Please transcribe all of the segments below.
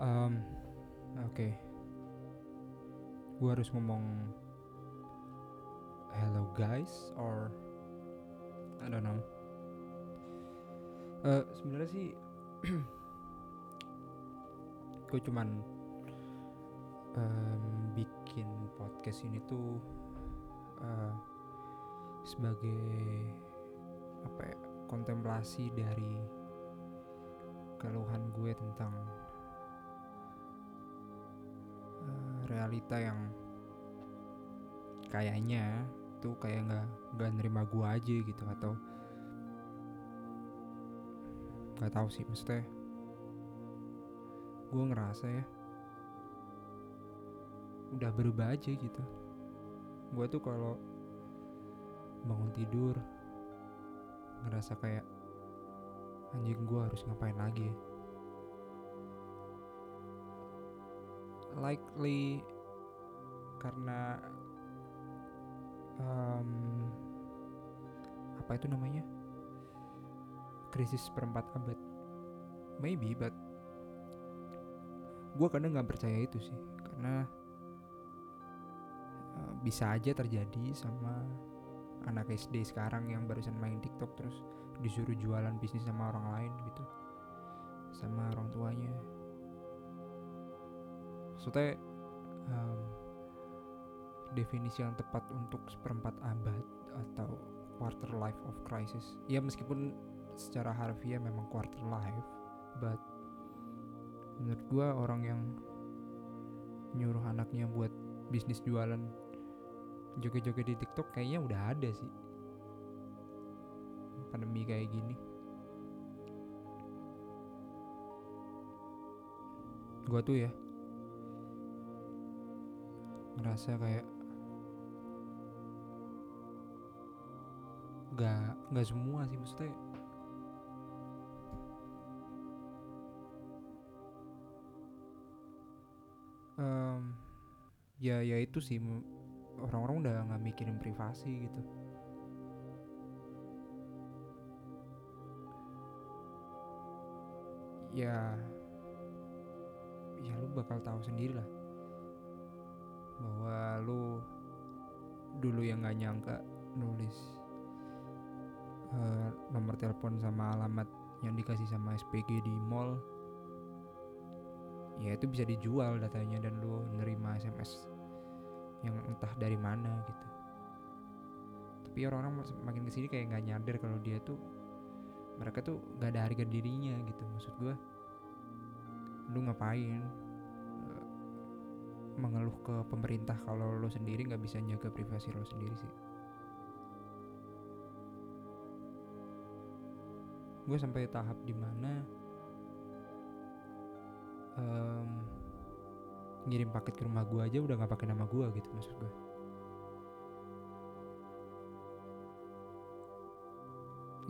um, oke okay. gue harus ngomong hello guys or I don't know uh, sebenarnya sih gue cuman um, bikin podcast ini tuh uh, sebagai apa ya kontemplasi dari keluhan gue tentang realita yang kayaknya tuh kayak nggak nggak nerima gue aja gitu atau nggak tahu sih maksudnya gue ngerasa ya udah berubah aja gitu. Gue tuh kalau bangun tidur ngerasa kayak anjing gue harus ngapain lagi ya likely karena um, apa itu namanya? Krisis perempat abad. Maybe but gue kadang nggak percaya itu sih karena uh, bisa aja terjadi sama anak SD sekarang yang barusan main TikTok terus disuruh jualan bisnis sama orang lain gitu sama orang tuanya maksudnya um, definisi yang tepat untuk seperempat abad atau quarter life of crisis. Ya meskipun secara harfiah memang quarter life but menurut gua orang yang nyuruh anaknya buat bisnis jualan joget-joget di TikTok kayaknya udah ada sih. Pandemi kayak gini. Gua tuh ya ngerasa kayak gak nggak semua sih maksudnya um, ya ya itu sih orang-orang udah nggak mikirin privasi gitu. Ya ya lu bakal tahu sendiri lah dulu yang nggak nyangka nulis uh, nomor telepon sama alamat yang dikasih sama SPG di mall. Ya itu bisa dijual datanya dan lu nerima SMS yang entah dari mana gitu. Tapi orang-orang makin ke sini kayak nggak nyadar kalau dia tuh mereka tuh nggak ada harga dirinya gitu. Maksud gue lu ngapain mengeluh ke pemerintah kalau lo sendiri nggak bisa jaga privasi lo sendiri sih. Gue sampai tahap di mana um, ngirim paket ke rumah gue aja udah nggak pakai nama gue gitu maksud gue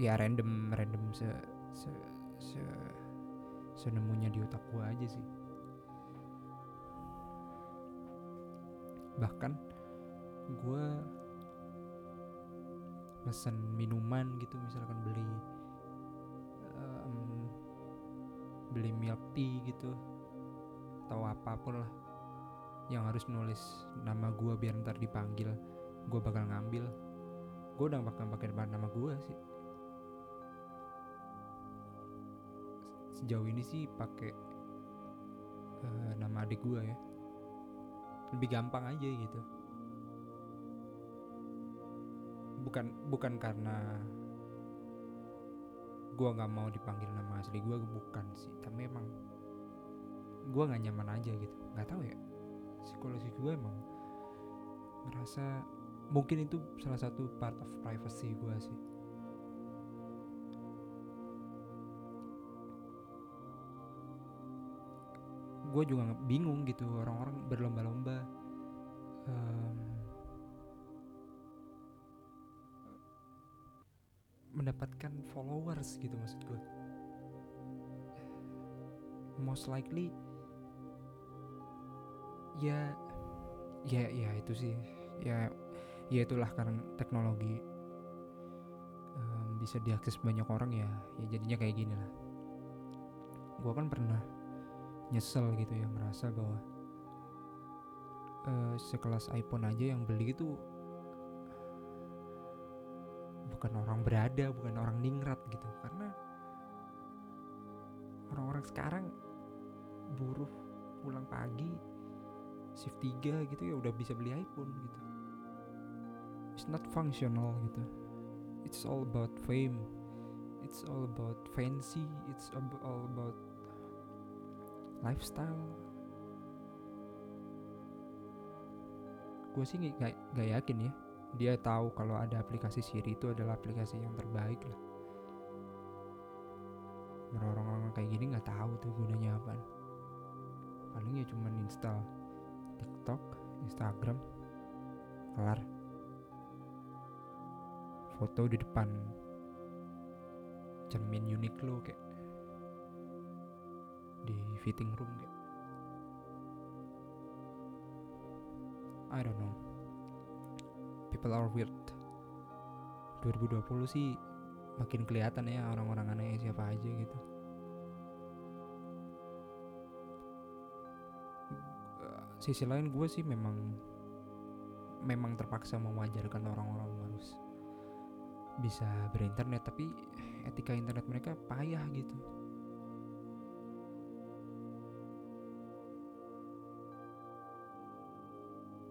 ya random random se se se senemunya di otak gue aja sih bahkan gue mesen minuman gitu misalkan beli um, beli milk tea gitu atau apa pun lah yang harus nulis nama gue biar ntar dipanggil gue bakal ngambil. Gue udah bakal pakai nama gue sih. Sejauh ini sih pakai uh, nama adik gue ya lebih gampang aja gitu. Bukan bukan karena gue nggak mau dipanggil nama asli gue bukan sih. Tapi emang gue nggak nyaman aja gitu. Nggak tahu ya psikologi gue emang ngerasa mungkin itu salah satu part of privacy gue sih gue juga bingung gitu orang-orang berlomba-lomba. Um, mendapatkan followers gitu maksud gue most likely ya ya ya itu sih. Ya ya itulah karena teknologi. Um, bisa diakses banyak orang ya ya jadinya kayak gini lah. Gue kan pernah nyesel gitu ya ngerasa bahwa uh, sekelas iPhone aja yang beli itu bukan orang berada bukan orang ningrat gitu. Karena orang-orang sekarang buruh pulang pagi shift 3 gitu ya udah bisa beli iPhone gitu. It's not functional gitu. It's all about fame. It's all about fancy. It's all about lifestyle. Gue sih gak, gak yakin ya. Dia tahu kalau ada aplikasi Siri itu adalah aplikasi yang terbaik lah. Orang-orang kayak gini nggak tahu tuh gunanya apa. Paling ya cuman install TikTok Instagram kelar. Foto di depan cermin Uniqlo kayak di fitting room kayak I don't know. People are weird. 2020 sih makin kelihatan ya orang-orang aneh siapa aja gitu. Sisi lain gue sih memang memang terpaksa mewajarkan orang-orang harus bisa berinternet tapi etika internet mereka payah gitu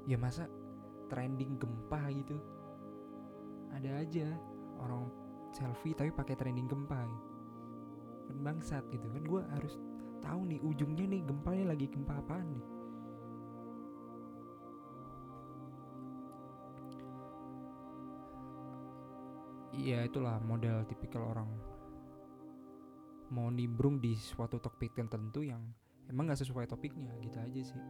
ya masa trending gempa gitu. Ada aja orang selfie tapi pakai trending gempa. Gitu. kan bangsat gitu. Kan gue harus tahu nih ujungnya nih gempanya lagi gempa apaan nih. Iya itulah model tipikal orang mau nimbrung di suatu topik tertentu yang emang gak sesuai topiknya gitu aja sih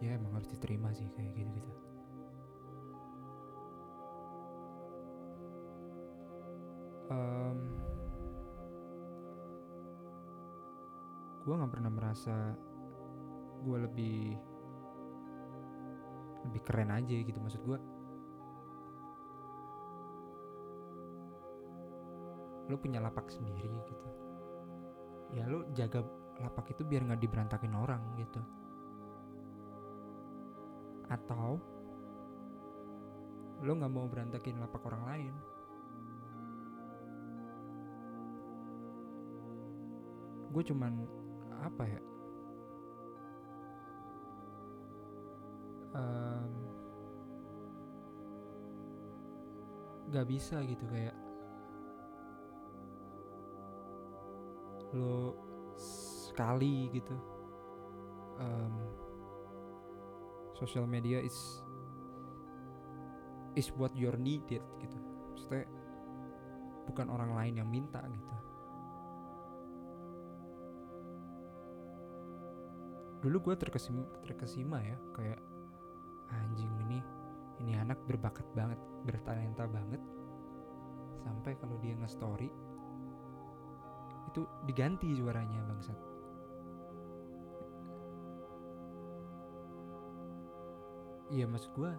ya emang harus diterima sih kayak gitu gitu um, gue nggak pernah merasa gue lebih lebih keren aja gitu maksud gue lo punya lapak sendiri gitu. Ya lo jaga lapak itu biar nggak diberantakin orang gitu atau lo nggak mau berantakin lapak orang lain? Gue cuman apa ya? Um, gak bisa gitu kayak lo sekali gitu. Um, social media is is what you're needed gitu. Maksudnya bukan orang lain yang minta gitu. Dulu gue terkesima, terkesima ya kayak anjing ini ini anak berbakat banget bertalenta banget. Sampai kalau dia nge-story itu diganti suaranya bangsat iya maksud gue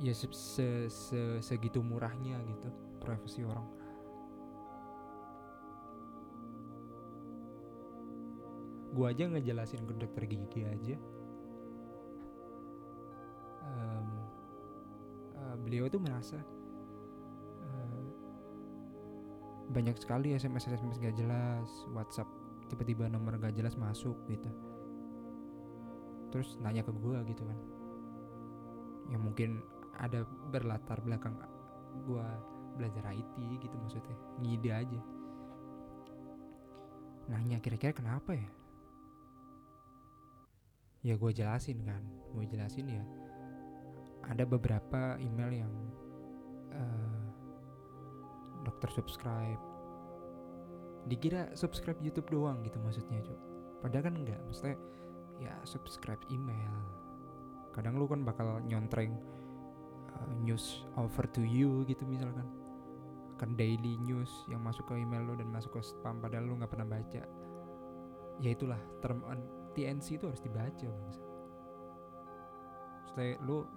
ya se, se, se segitu murahnya gitu privasi orang. Gue aja ngejelasin ke dokter gigi aja. Um, uh, beliau tuh merasa uh, banyak sekali sms sms gak jelas whatsapp tiba-tiba nomor gak jelas masuk gitu terus nanya ke gue gitu kan. Yang mungkin ada berlatar belakang gue belajar IT gitu maksudnya ngide aja. Nanya kira-kira kenapa ya? Ya gue jelasin kan gue jelasin ya. Ada beberapa email yang uh, dokter subscribe. Dikira subscribe YouTube doang gitu maksudnya cuy padahal kan enggak maksudnya ya subscribe email. Kadang lu kan bakal nyontreng uh, news over to you gitu misalkan. Akan daily news yang masuk ke email lu dan masuk ke spam padahal lu nggak pernah baca. Ya itulah term TNC itu harus dibaca bang. Setelah lu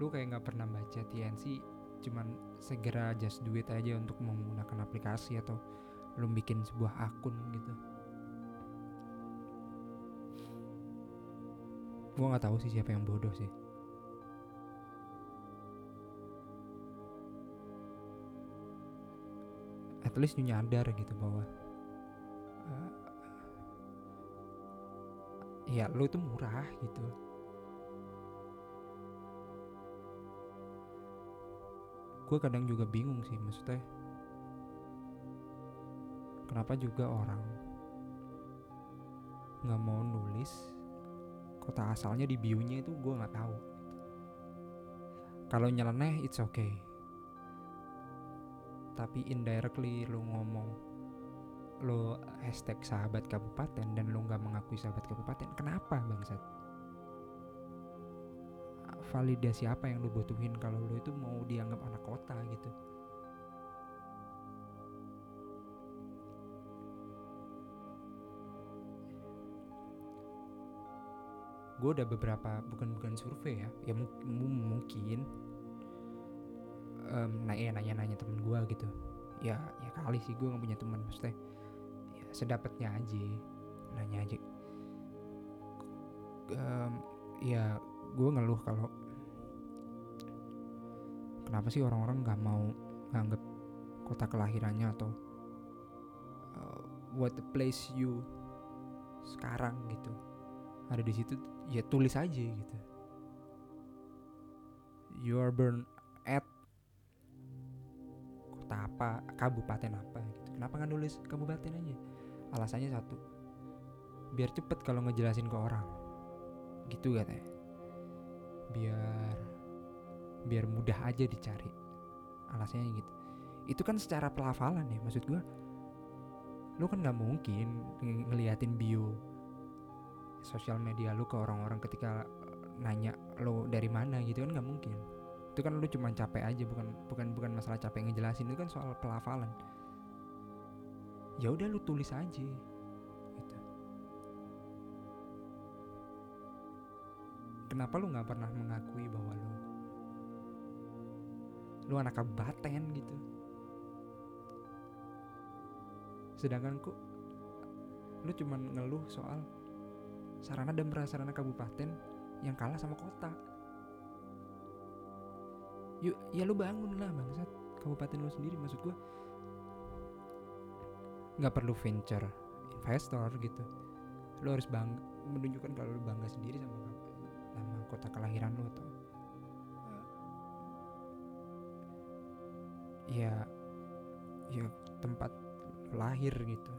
lu kayak nggak pernah baca TNC cuman segera just do it aja untuk menggunakan aplikasi atau lu bikin sebuah akun gitu gue nggak tahu sih siapa yang bodoh sih. At least lu nyadar gitu bahwa uh, ya lu itu murah gitu. Gue kadang juga bingung sih maksudnya kenapa juga orang nggak mau nulis kota asalnya di bionya itu gue nggak tahu. Kalau nyeleneh it's okay. Tapi indirectly lu ngomong lu hashtag sahabat kabupaten dan lu nggak mengakui sahabat kabupaten kenapa bangsat? Validasi apa yang lu butuhin kalau lu itu mau dianggap anak kota gitu gue udah beberapa bukan bukan survei ya ya mungkin um, nah, ya nanya-nanya temen gue gitu. Ya ya kali sih gue nggak punya teman maksudnya ya sedapatnya aja nanya aja. Um, ya gue ngeluh kalau kenapa sih orang-orang nggak mau nganggap kota kelahirannya atau uh, what the place you sekarang gitu ada di situ ya tulis aja gitu. You are born at kota apa kabupaten apa gitu. Kenapa nggak nulis kabupaten aja? Alasannya satu biar cepet kalau ngejelasin ke orang. Gitu katanya. Biar biar mudah aja dicari. Alasannya gitu. Itu kan secara pelafalan ya maksud gue lu kan nggak mungkin ng ngeliatin bio sosial media lu ke orang-orang ketika nanya lo dari mana gitu kan nggak mungkin. Itu kan lu cuma capek aja bukan bukan bukan masalah capek ngejelasin itu kan soal pelafalan. Ya udah lu tulis aja gitu. Kenapa lu nggak pernah mengakui bahwa lu lu anak kabupaten gitu? Sedangkan kok lu cuman ngeluh soal sarana dan prasarana kabupaten yang kalah sama kota. Yuk ya lu bangun lah bangsat. Kabupaten lu sendiri maksud gua. Nggak perlu venture investor gitu. Lu harus bang menunjukkan kalau lu bangga sendiri sama sama kota kelahiran lu atau ya ya tempat lahir gitu.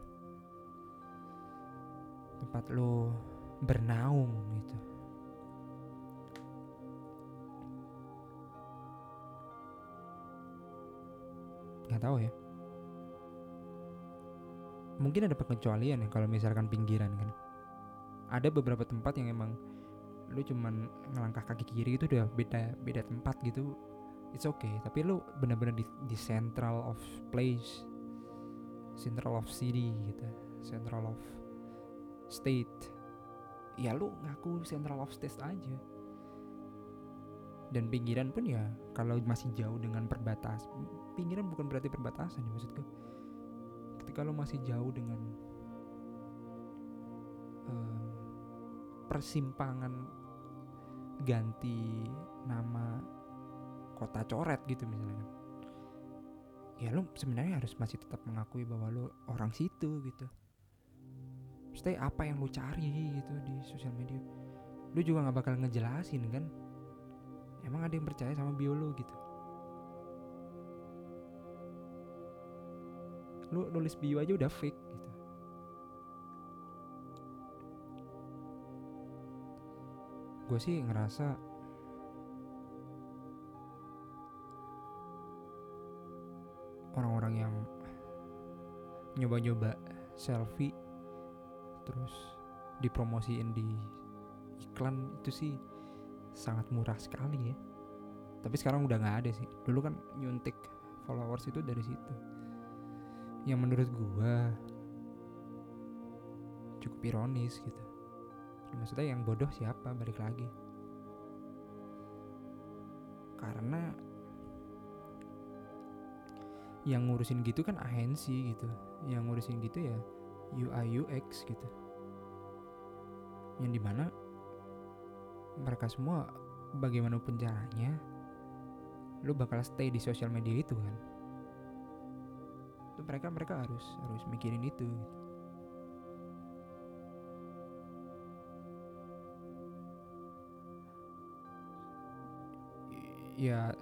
Tempat lo bernaung gitu. Nggak tahu ya. Mungkin ada pengecualian ya kalau misalkan pinggiran kan. Ada beberapa tempat yang emang lu cuman ngelangkah kaki kiri itu udah beda beda tempat gitu. It's okay tapi lu bener-bener di, di central of place central of city gitu central of state ya lu ngaku central of state aja. Dan pinggiran pun ya kalau masih jauh dengan perbatas pinggiran bukan berarti perbatasan ya maksudku. Ketika lo masih jauh dengan um, persimpangan ganti nama kota coret gitu misalnya ya lo sebenarnya harus masih tetap mengakui bahwa lo orang situ gitu Stay apa yang lo cari gitu di sosial media? Lo juga nggak bakal ngejelasin kan? Emang ada yang percaya sama biolo gitu? Lu nulis bio aja udah fake gitu. Gue sih ngerasa orang-orang yang nyoba-nyoba selfie terus dipromosiin di iklan itu sih sangat murah sekali ya. Tapi sekarang udah nggak ada sih. Dulu kan nyuntik followers itu dari situ. Yang menurut gua cukup ironis gitu. Maksudnya yang bodoh siapa? Balik lagi. Karena yang ngurusin gitu kan agensi gitu. Yang ngurusin gitu ya UI UX gitu. Yang di mana mereka semua bagaimanapun caranya lu bakal stay di sosial media itu kan. Itu mereka mereka harus harus mikirin itu. Gitu. ya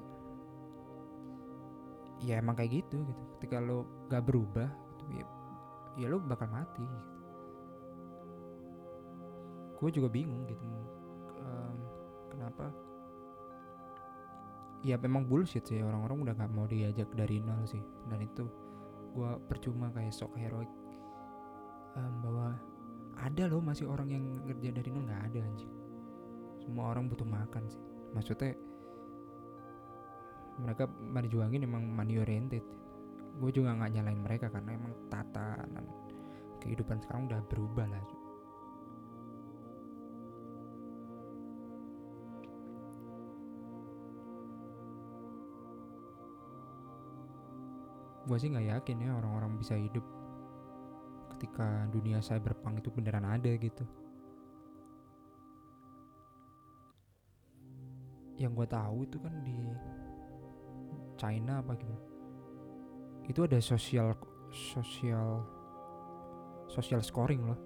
ya emang kayak gitu gitu. Ketika lo gak berubah gitu, ya ya lo bakal mati. Gue juga bingung gitu. Um, kenapa? Ya memang bullshit sih. Orang-orang udah gak mau diajak dari nol sih. Dan itu gue percuma kayak sok heroik. Um, bahwa ada loh masih orang yang kerja dari nol. Nggak ada anjing. Semua orang butuh makan sih. Maksudnya mereka berjuangin emang money oriented gue juga nggak nyalain mereka karena emang tatanan kehidupan sekarang udah berubah lah gue sih nggak yakin ya orang-orang bisa hidup ketika dunia cyberpunk itu beneran ada gitu. Yang gue tahu itu kan di China apa gimana itu ada sosial sosial sosial scoring loh.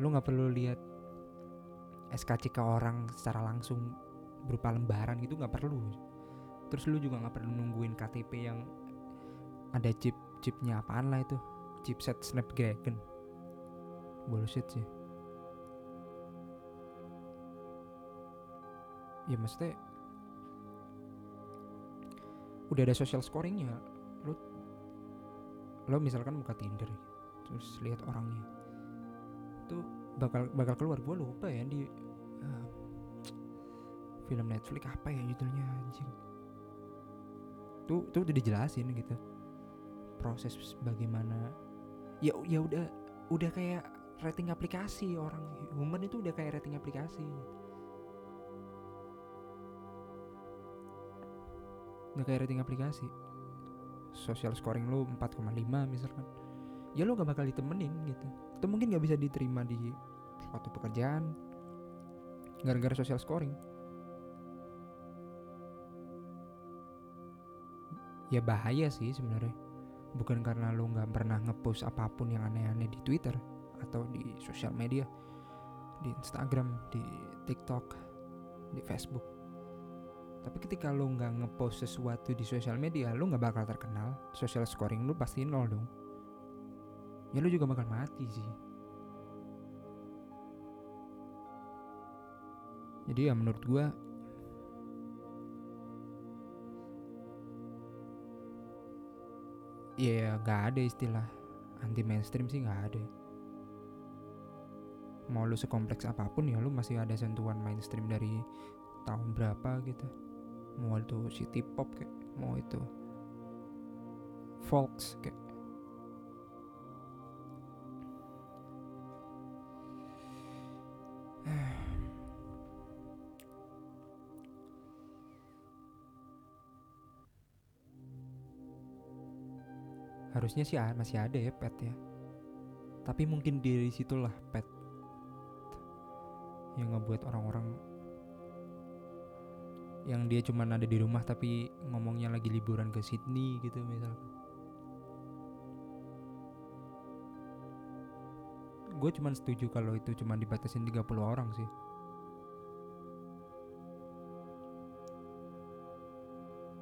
Lu nggak perlu lihat SKCK orang secara langsung berupa lembaran gitu nggak perlu. Terus lu juga nggak perlu nungguin KTP yang ada chip chipnya apaan lah itu. Chipset Snapdragon. Bullshit sih. Ya maksudnya udah ada social scoringnya lo lo misalkan buka Tinder terus lihat orangnya tuh bakal bakal keluar. Gue lupa ya di uh, film Netflix apa ya judulnya anjing. Tuh tuh udah dijelasin gitu proses bagaimana ya ya udah udah kayak rating aplikasi orang human itu udah kayak rating aplikasi nggak kayak rating aplikasi. Social scoring lo 4,5 misalkan. Ya lo gak bakal ditemenin gitu. Atau mungkin gak bisa diterima di suatu pekerjaan. Gara-gara social scoring. Ya bahaya sih sebenarnya. Bukan karena lo nggak pernah ngepost apa pun yang aneh-aneh di Twitter atau di sosial media. Di Instagram di TikTok di Facebook tapi ketika lo nggak ngepost sesuatu di sosial media lo nggak bakal terkenal. Social scoring lo pasti nol dong. Ya lo juga bakal mati sih. Jadi ya menurut gue ya gak ada istilah anti mainstream sih gak ada. Mau lu sekompleks apa pun ya lu masih ada sentuhan mainstream dari tahun berapa gitu mau itu city pop kayak mau itu folks kayak. Harusnya sih masih ada ya pet ya. Tapi mungkin dari situlah pet yang ngebuat orang-orang yang dia cuma ada di rumah tapi ngomongnya lagi liburan ke Sydney gitu misalkan gue cuma setuju kalau itu cuma dibatasin 30 orang sih.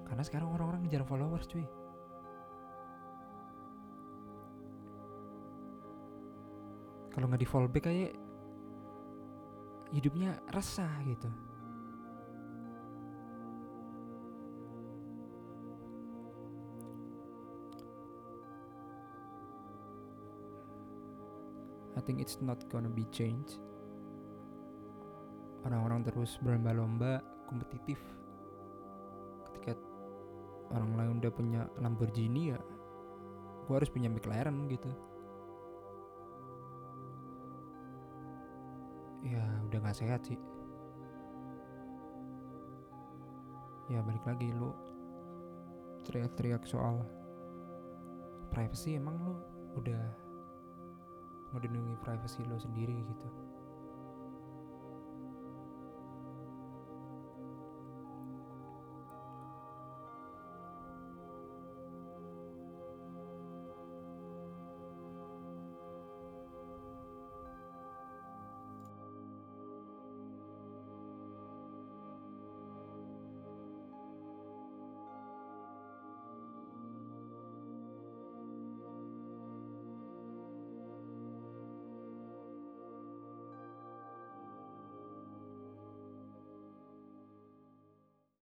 Karena sekarang orang-orang ngejar followers cuy. Kalau nggak di fallback kayak hidupnya resah gitu I think it's not gonna be changed. Orang-orang terus berlomba-lomba kompetitif. Ketika orang lain udah punya Lamborghini ya gue harus punya McLaren gitu. Ya udah nggak sehat sih. Ya balik lagi lu teriak-teriak soal privacy emang lo udah ngelindungi privacy lo sendiri gitu